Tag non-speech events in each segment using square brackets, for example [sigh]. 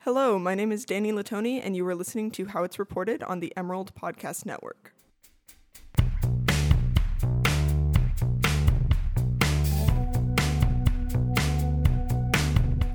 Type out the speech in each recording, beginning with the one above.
Hello, my name is Danny Latoni, and you are listening to How It's Reported on the Emerald Podcast Network.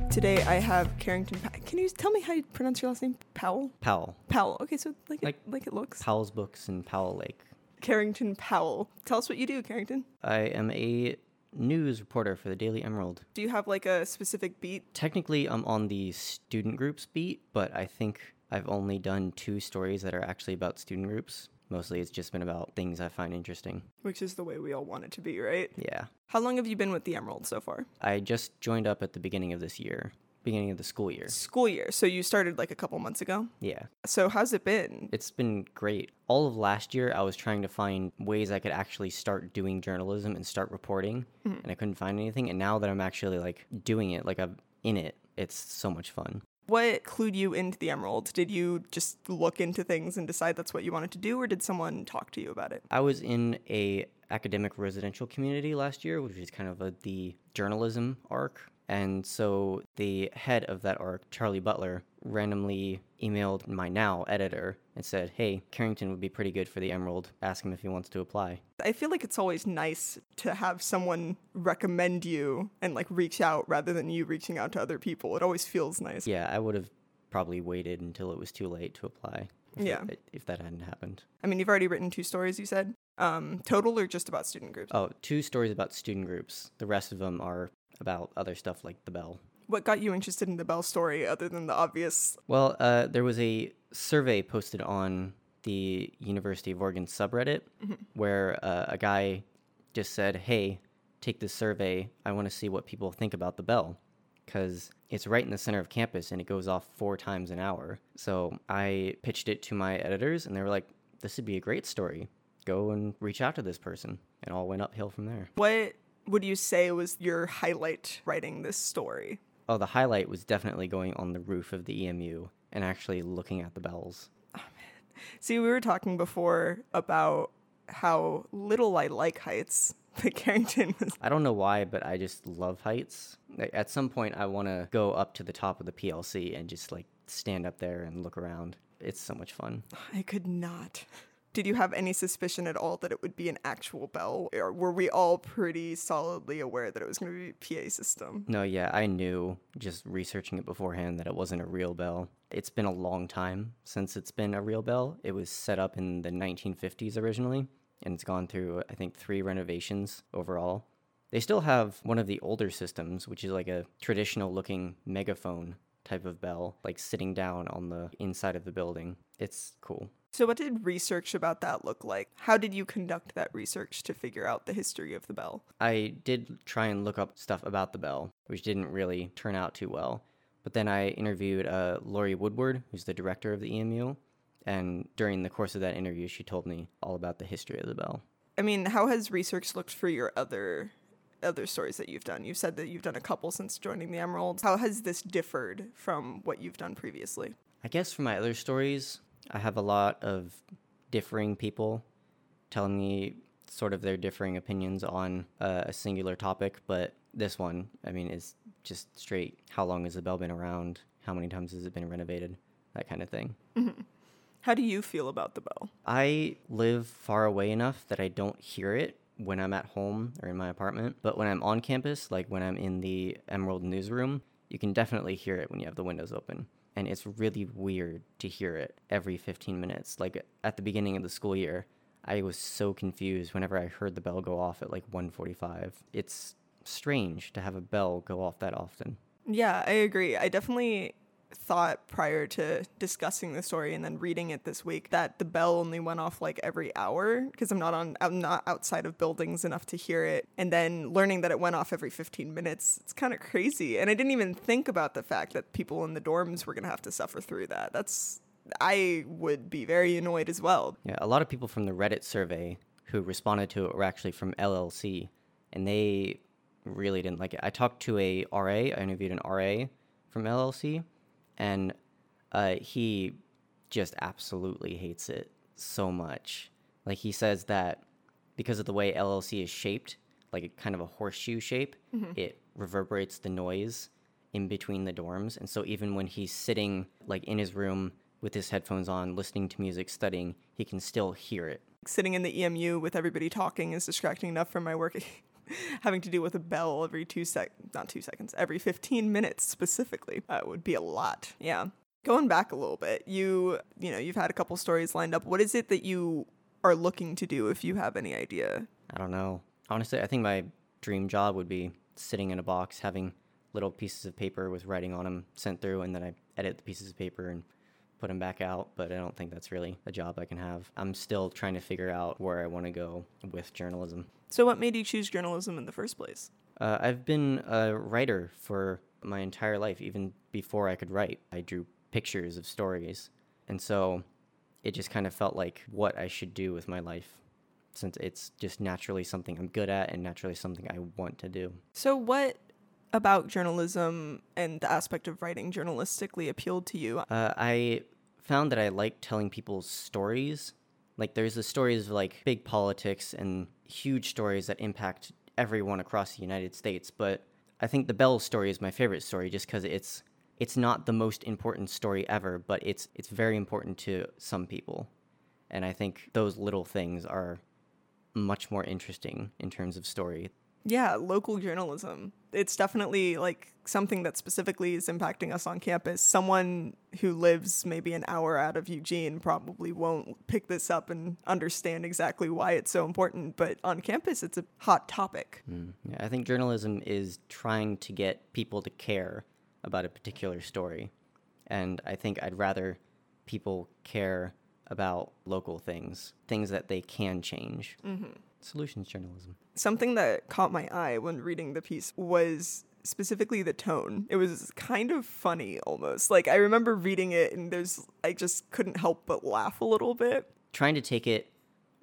Today I have Carrington. Pa- Can you tell me how you pronounce your last name? Powell. Powell. Powell. Okay, so like it, Like- like it looks. Powell's Books in Powell Lake. Carrington Powell. Tell us what you do, Carrington. I am a news reporter for the Daily Emerald. Do you have like a specific beat? Technically, I'm on the student groups beat, but I think I've only done two stories that are actually about student groups. Mostly it's just been about things I find interesting. Which is the way we all want it to be, right? Yeah. How long have you been with the Emerald so far? I just joined up at the beginning of this year, beginning of the school year. School year. So you started like a couple months ago. Yeah. So how's it been? It's been great. All of last year, I was trying to find ways I could actually start doing journalism and start reporting, mm-hmm. and I couldn't find anything. And now that I'm actually like doing it, like I'm in it, it's so much fun. What clued you into the Emerald? Did you just look into things and decide that's what you wanted to do, or did someone talk to you about it? I was in a academic residential community last year, which is kind of a, the journalism arc. And so the head of that arc, Charlie Butler, randomly emailed my now editor and said, Hey, Carrington would be pretty good for the Emerald. Ask him if he wants to apply. I feel like it's always nice to have someone recommend you and like reach out rather than you reaching out to other people. It always feels nice. Yeah, I would have probably waited until it was too late to apply. If Yeah. it- if that hadn't happened. I mean, you've already written two stories, you said. Um, total or just about student groups? Oh, two stories about student groups. The rest of them are about other stuff like the Bell. What got you interested in the Bell story other than the obvious? Well, uh, there was a survey posted on the University of Oregon subreddit where uh, a guy just said, Hey, take this survey. I want to see what people think about the bell because it's right in the center of campus and it goes off four times an hour. So I pitched it to my editors and they were like, This would be a great story. Go and reach out to this person. And all went uphill from there. What would you say was your highlight writing this story? Oh, the highlight was definitely going on the roof of the EMU and actually looking at the bells. See, we were talking before about how little I like heights. [laughs] But Carrington was I don't know why, but I just love heights. At some point, I want to go up to the top of the PLC and just like stand up there and look around. It's so much fun. I could not. Did you have any suspicion at all that it would be an actual bell? Or were we all pretty solidly aware that it was going to be a PA system? No, yeah, I knew just researching it beforehand that it wasn't a real bell. It's been a long time since it's been a real bell. It was set up in the 1950s originally, and it's gone through, I think, three renovations overall. They still have one of the older systems, which is like a traditional looking megaphone type of bell, like sitting down on the inside of the building. It's cool. So, what did research about that look like? How did you conduct that research to figure out the history of the bell? I did try and look up stuff about the bell, which didn't really turn out too well. But then I interviewed uh, Laurie Woodward, who's the director of the EMU, and during the course of that interview, she told me all about the history of the bell. I mean, how has research looked for your other other stories that you've done? You've said that you've done a couple since joining the Emeralds. How has this differed from what you've done previously? I guess for my other stories, I have a lot of differing people telling me sort of their differing opinions on uh, a singular topic, but this one, I mean, is just straight how long has the bell been around? How many times has it been renovated? That kind of thing. How do you feel about the bell? I live far away enough that I don't hear it when I'm at home or in my apartment. But when I'm on campus, like when I'm in the Emerald newsroom, you can definitely hear it when you have the windows open. And it's really weird to hear it every 15 minutes. Like at the beginning of the school year, I was so confused whenever I heard the bell go off at like 1:45. It's strange to have a bell go off that often. Yeah, I agree. I definitely thought prior to discussing the story and then reading it this week that the bell only went off like every hour because I'm not on I'm not outside of buildings enough to hear it. And then learning that it went off every 15 minutes it's kind of crazy. And I didn't even think about the fact that people in the dorms were going to have to suffer through that. That's I would be very annoyed as well. Yeah, a lot of people from the Reddit survey who responded to it were actually from LLC, and they really didn't like it. I talked to a RA, I interviewed an RA from LLC, and uh, he just absolutely hates it so much. Like he says that because of the way LLC is shaped, like a kind of a horseshoe shape, it reverberates the noise in between the dorms. And so even when he's sitting like in his room with his headphones on, listening to music, studying, he can still hear it. Sitting in the EMU with everybody talking is distracting enough from my work. [laughs] [laughs] Having to deal with a bell every two sec, not two seconds, every 15 minutes specifically, uh, would be a lot. Yeah. Going back a little bit, you, you know, you've had a couple stories lined up. What is it that you are looking to do if you have any idea? I don't know. Honestly, I think my dream job would be sitting in a box, having little pieces of paper with writing on them sent through, and then I edit the pieces of paper and put them back out. But I don't think that's really a job I can have. I'm still trying to figure out where I want to go with journalism. So, what made you choose journalism in the first place? Uh, I've been a writer for my entire life, even before I could write. I drew pictures of stories. And so it just kind of felt like what I should do with my life since it's just naturally something I'm good at and naturally something I want to do. So, what about journalism and the aspect of writing journalistically appealed to you? Uh, I found that I like telling people's stories. Like, there's the stories of like big politics and huge stories that impact everyone across the United States. But I think the Bell story is my favorite story just because it's it's not the most important story ever, but it's it's very important to some people. And I think those little things are much more interesting in terms of story. Yeah, local journalism. It's definitely like something that specifically is impacting us on campus. Someone who lives maybe an hour out of Eugene probably won't pick this up and understand exactly why it's so important, but on campus it's a hot topic. Mm. Yeah, I think journalism is trying to get people to care about a particular story. And I think I'd rather people care about local things, things that they can change. Mm-hmm. Solutions journalism. Something that caught my eye when reading the piece was specifically the tone. It was kind of funny almost. Like I remember reading it and there's I just couldn't help but laugh a little bit. Trying to take it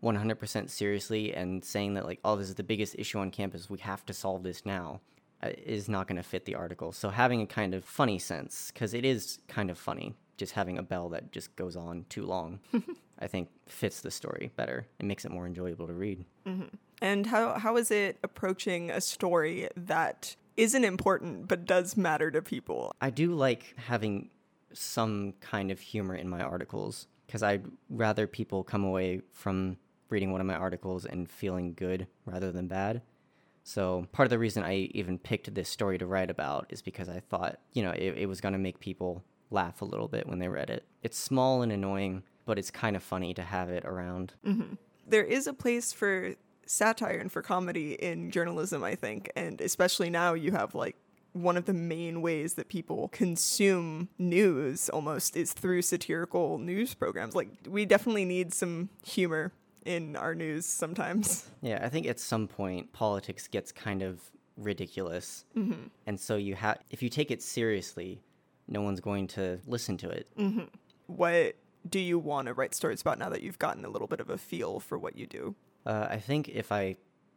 100% seriously and saying that like oh this is the biggest issue on campus, we have to solve this now uh, is not going to fit the article. So having a kind of funny sense cuz it is kind of funny just having a bell that just goes on too long. [laughs] I think fits the story better. It makes it more enjoyable to read. Mm-hmm. And how how is it approaching a story that isn't important but does matter to people? I do like having some kind of humor in my articles because I'd rather people come away from reading one of my articles and feeling good rather than bad. So part of the reason I even picked this story to write about is because I thought, you know, it, it was going to make people laugh a little bit when they read it. It's small and annoying, but it's kind of funny to have it around. Mm-hmm. There is a place for satire and for comedy in journalism, I think. And especially now, you have like one of the main ways that people consume news almost is through satirical news programs. Like, we definitely need some humor in our news sometimes. [laughs] Yeah, I think at some point politics gets kind of ridiculous. Mm-hmm. And so you have, if you take it seriously, no one's going to listen to it. Mm-hmm. What do you want to write stories about now that you've gotten a little bit of a feel for what you do? Uh, I think if I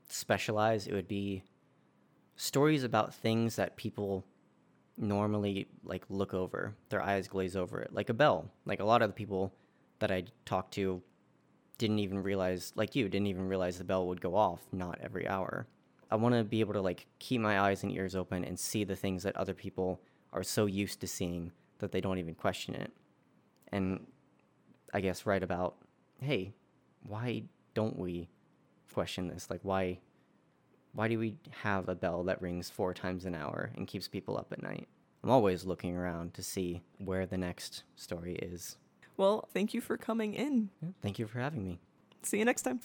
specialize, it would be stories about things that people normally like look over, their eyes glaze over it, like a bell. Like a lot of the people that I talked to didn't even realize, like you, didn't even realize the bell would go off not every hour. I want to be able to like keep my eyes and ears open and see the things that other people are so used to seeing that they don't even question it. And I guess write about, hey, why don't we question this? Like why why do we have a bell that rings four times an hour and keeps people up at night? I'm always looking around to see where the next story is. Well, thank you for coming in. Thank you for having me. See you next time.